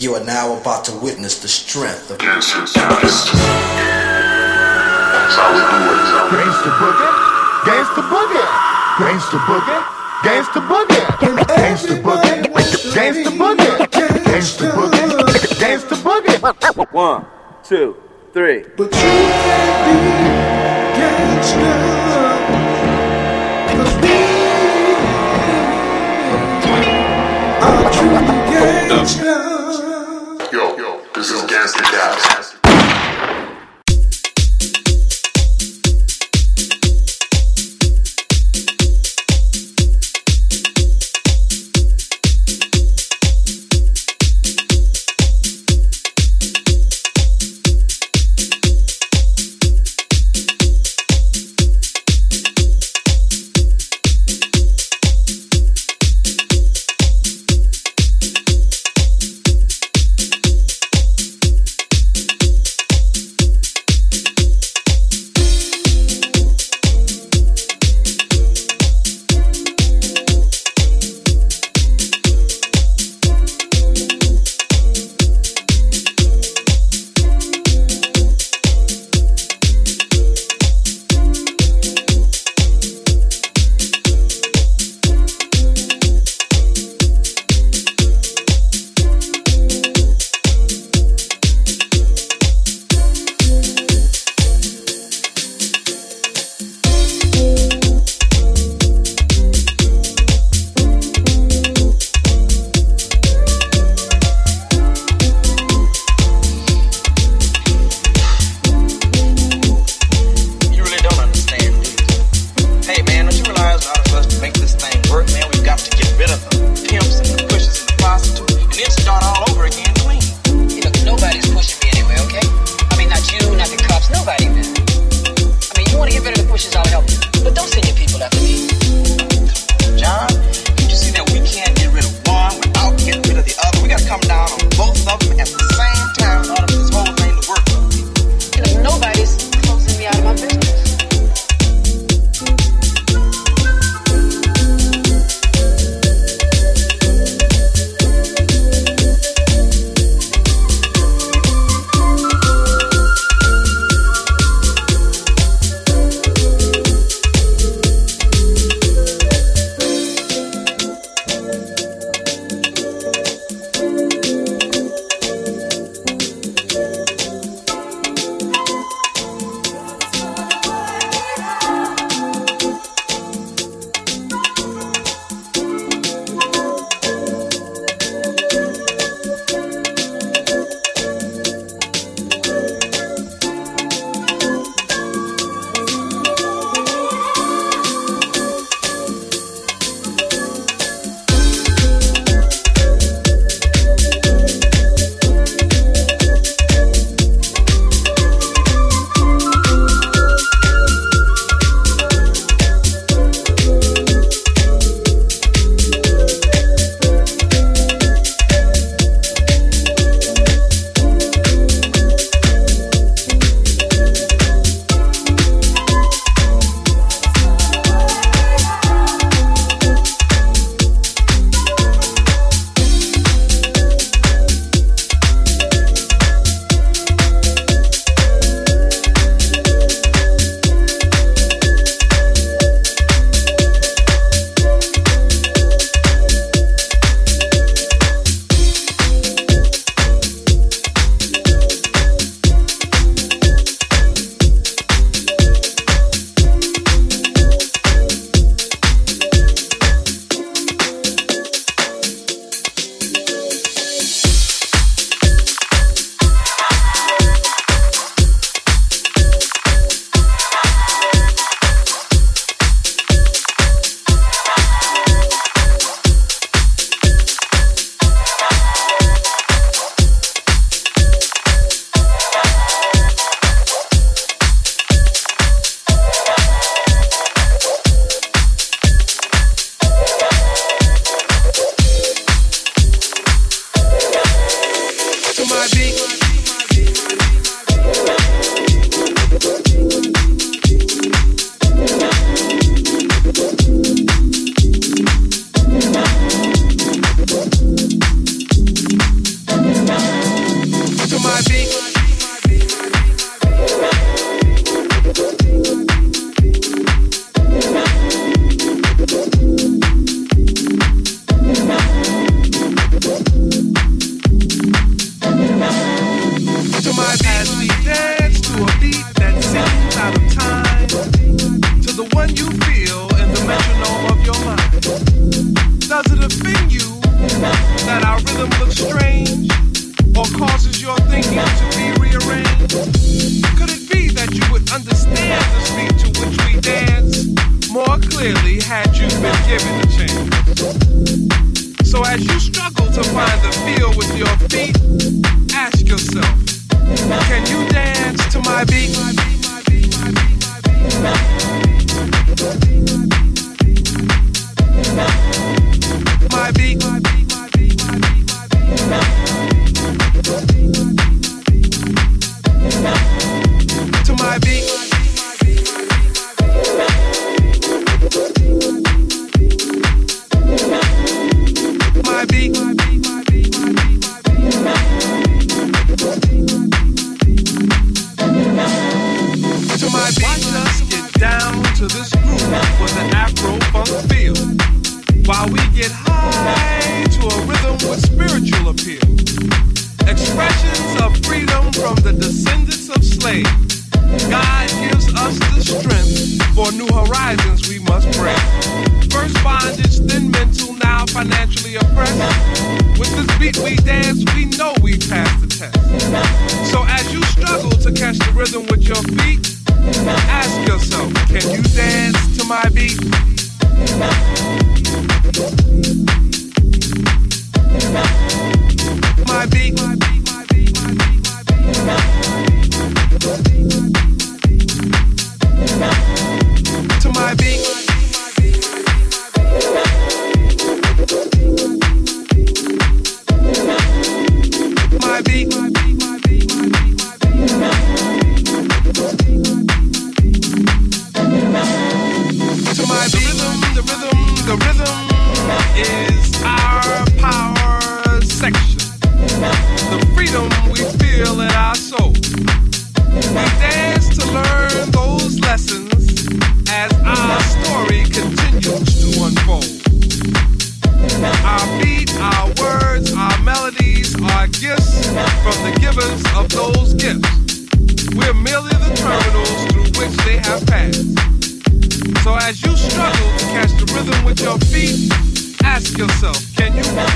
You are now about to witness the strength of Yes, yes, yes. Gangsta boogie, gangsta boogie, gangsta boogie, gangsta boogie, gangsta boogie, gangsta boogie, gangsta boogie, gangsta boogie. One, two, three. But you can't be gangsta. Cause we are true gangsta. This is Gas the Gas.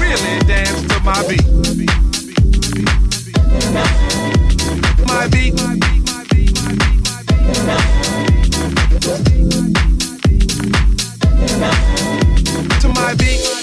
really dance to my beat. My beat. To my beat.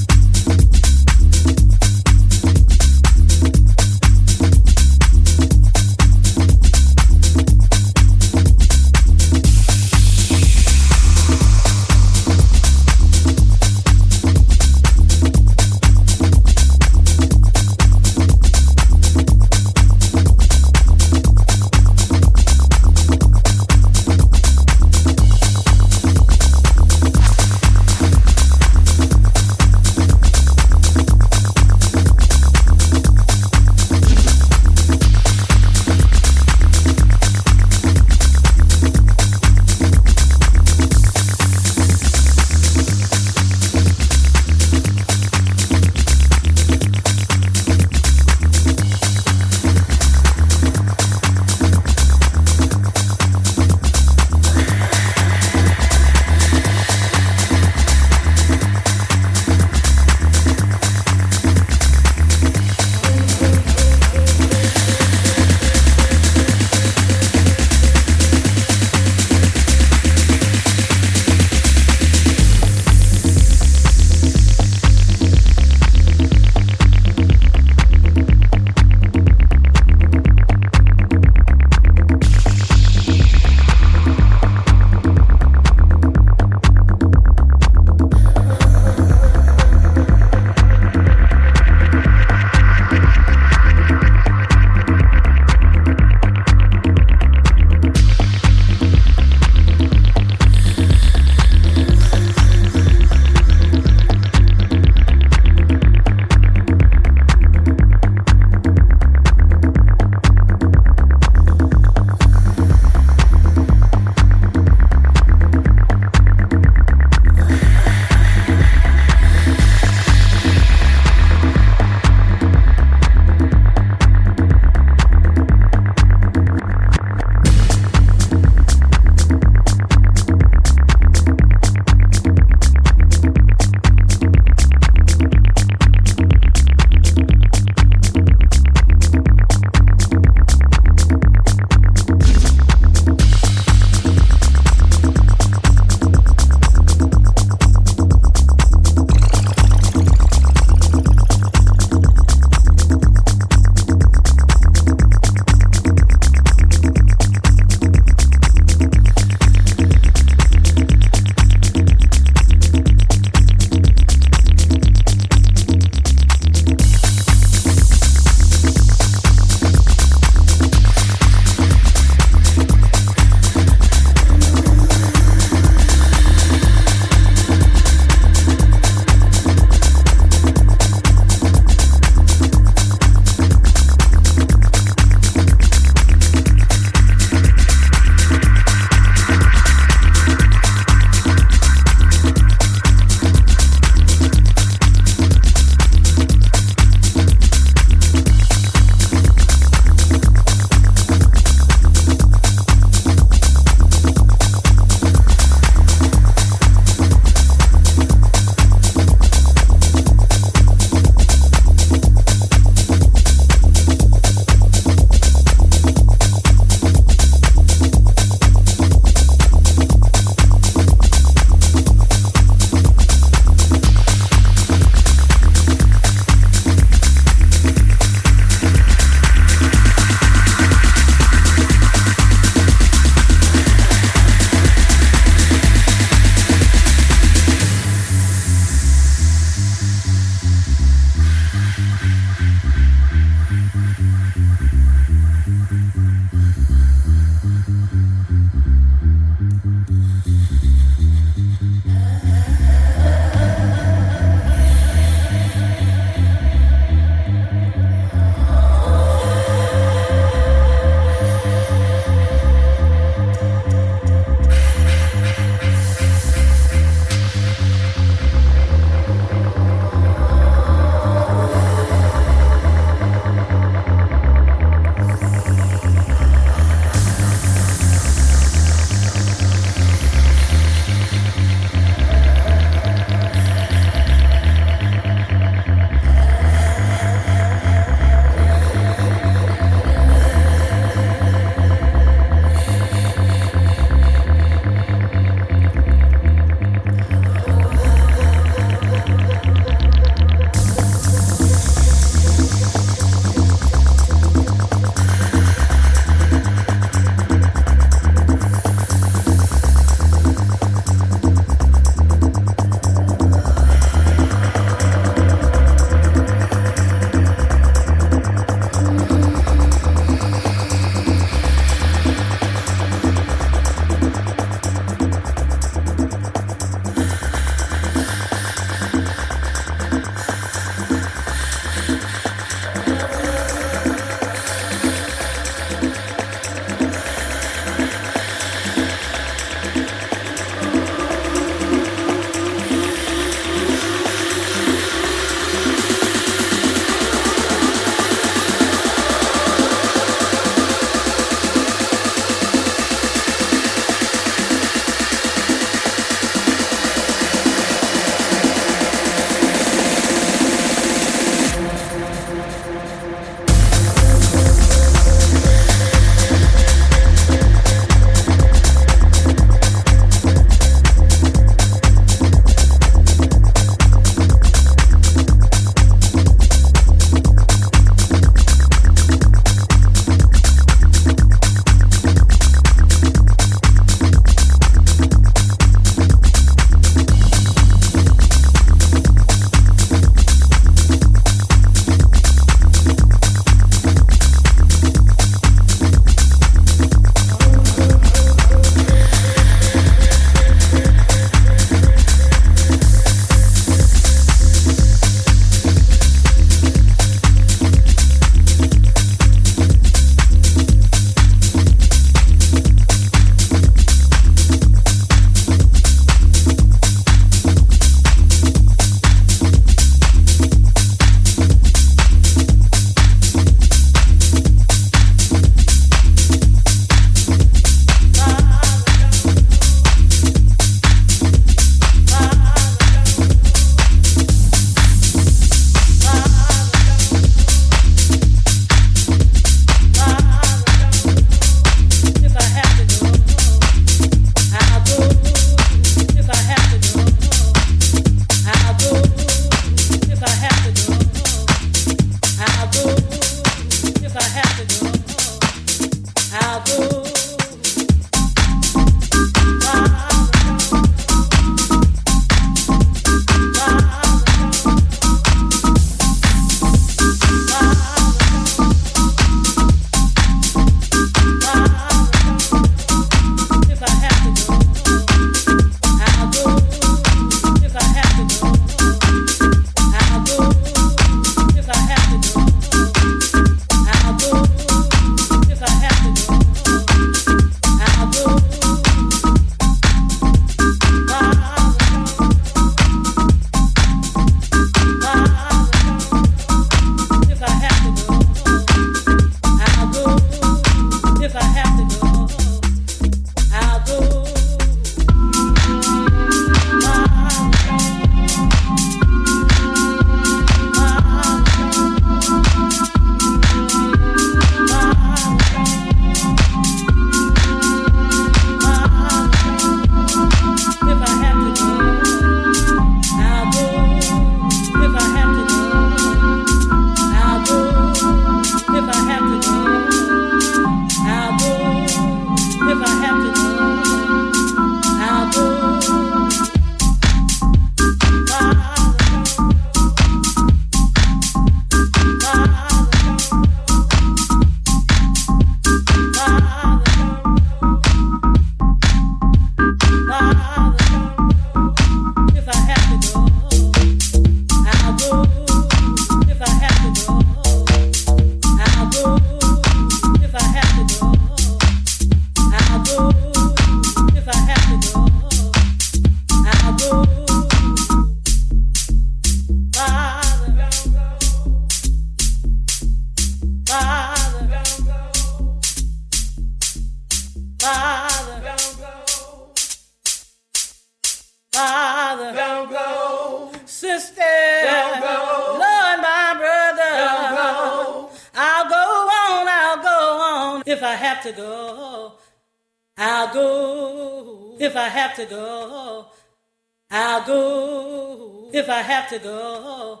I'll go if I have to go.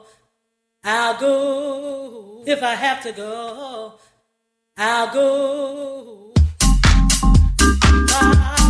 I'll go if I have to go. I'll go. Bye.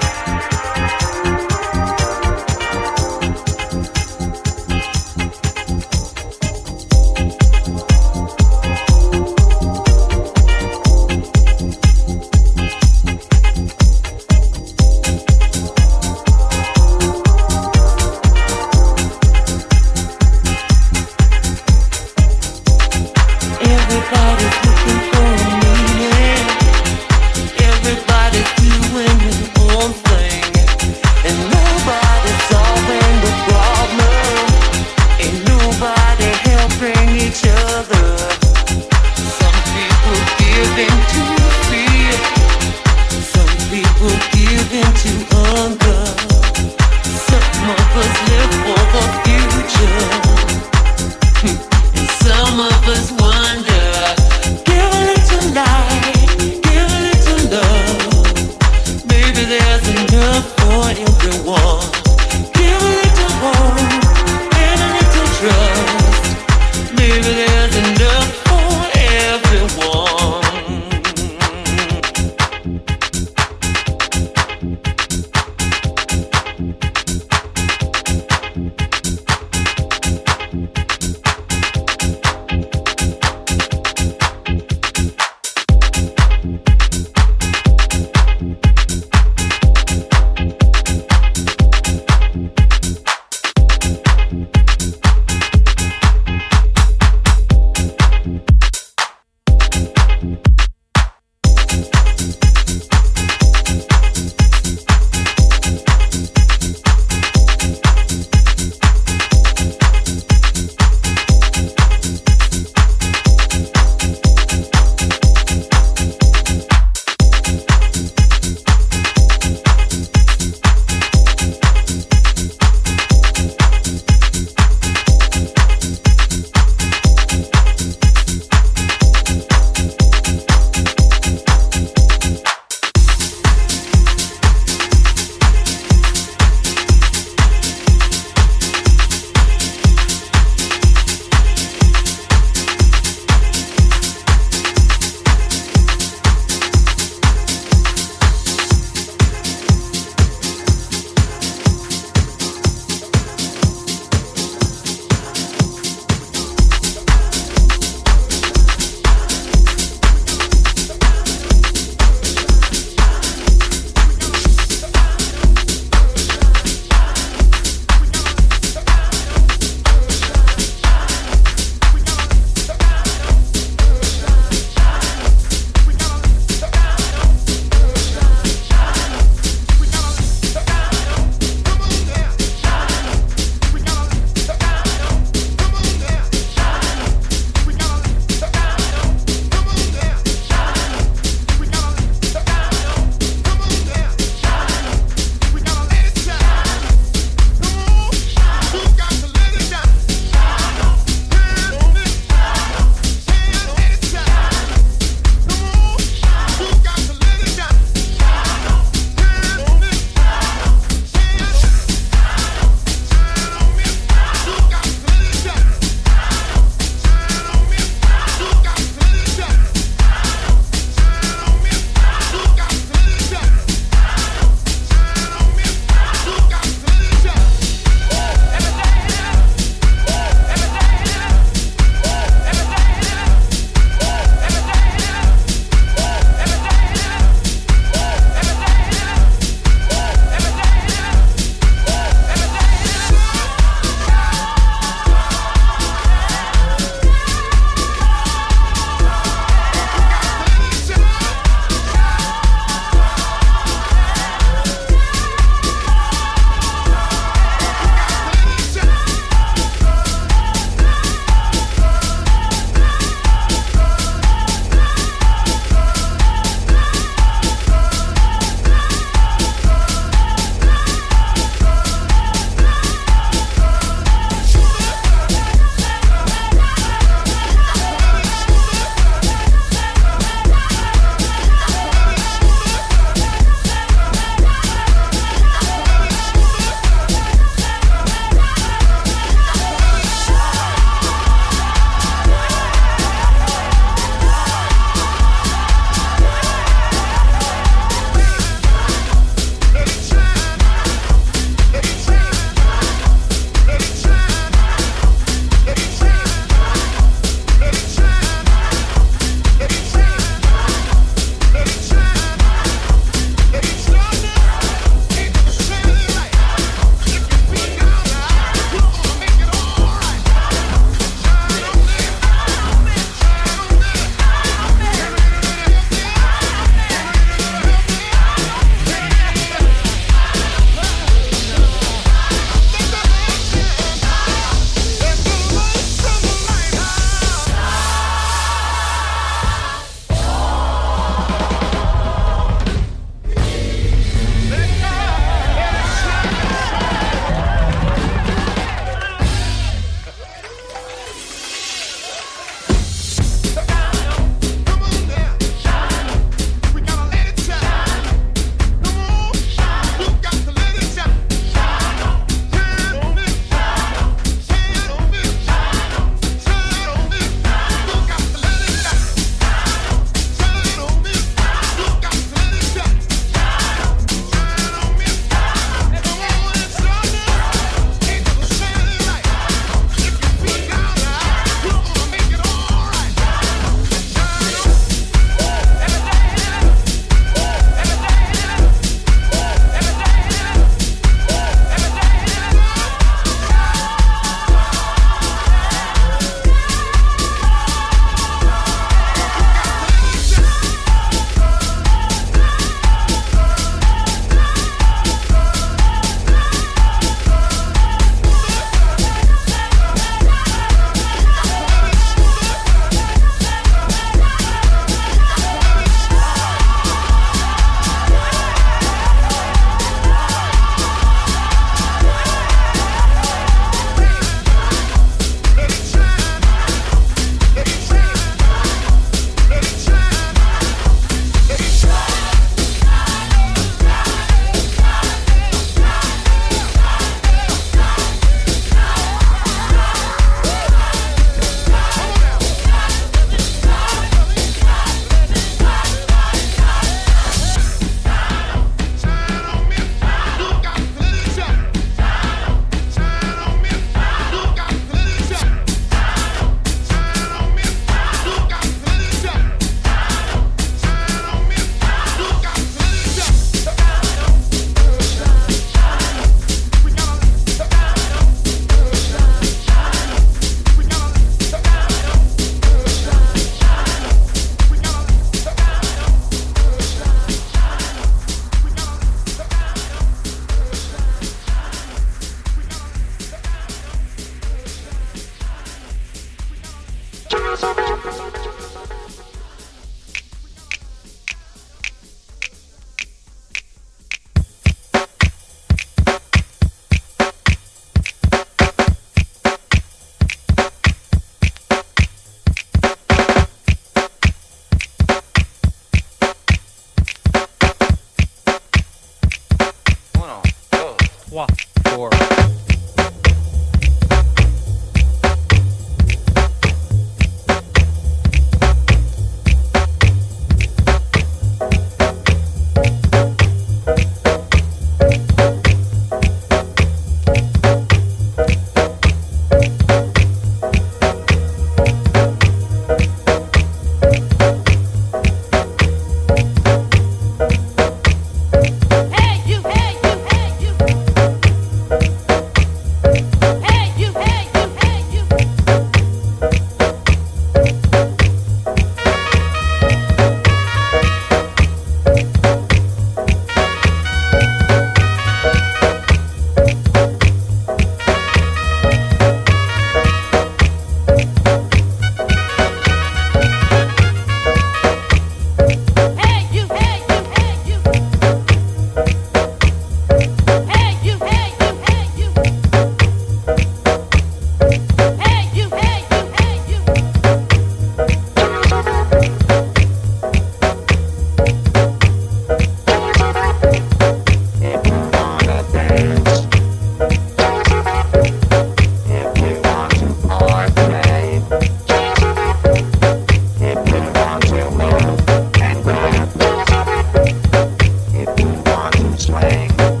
Do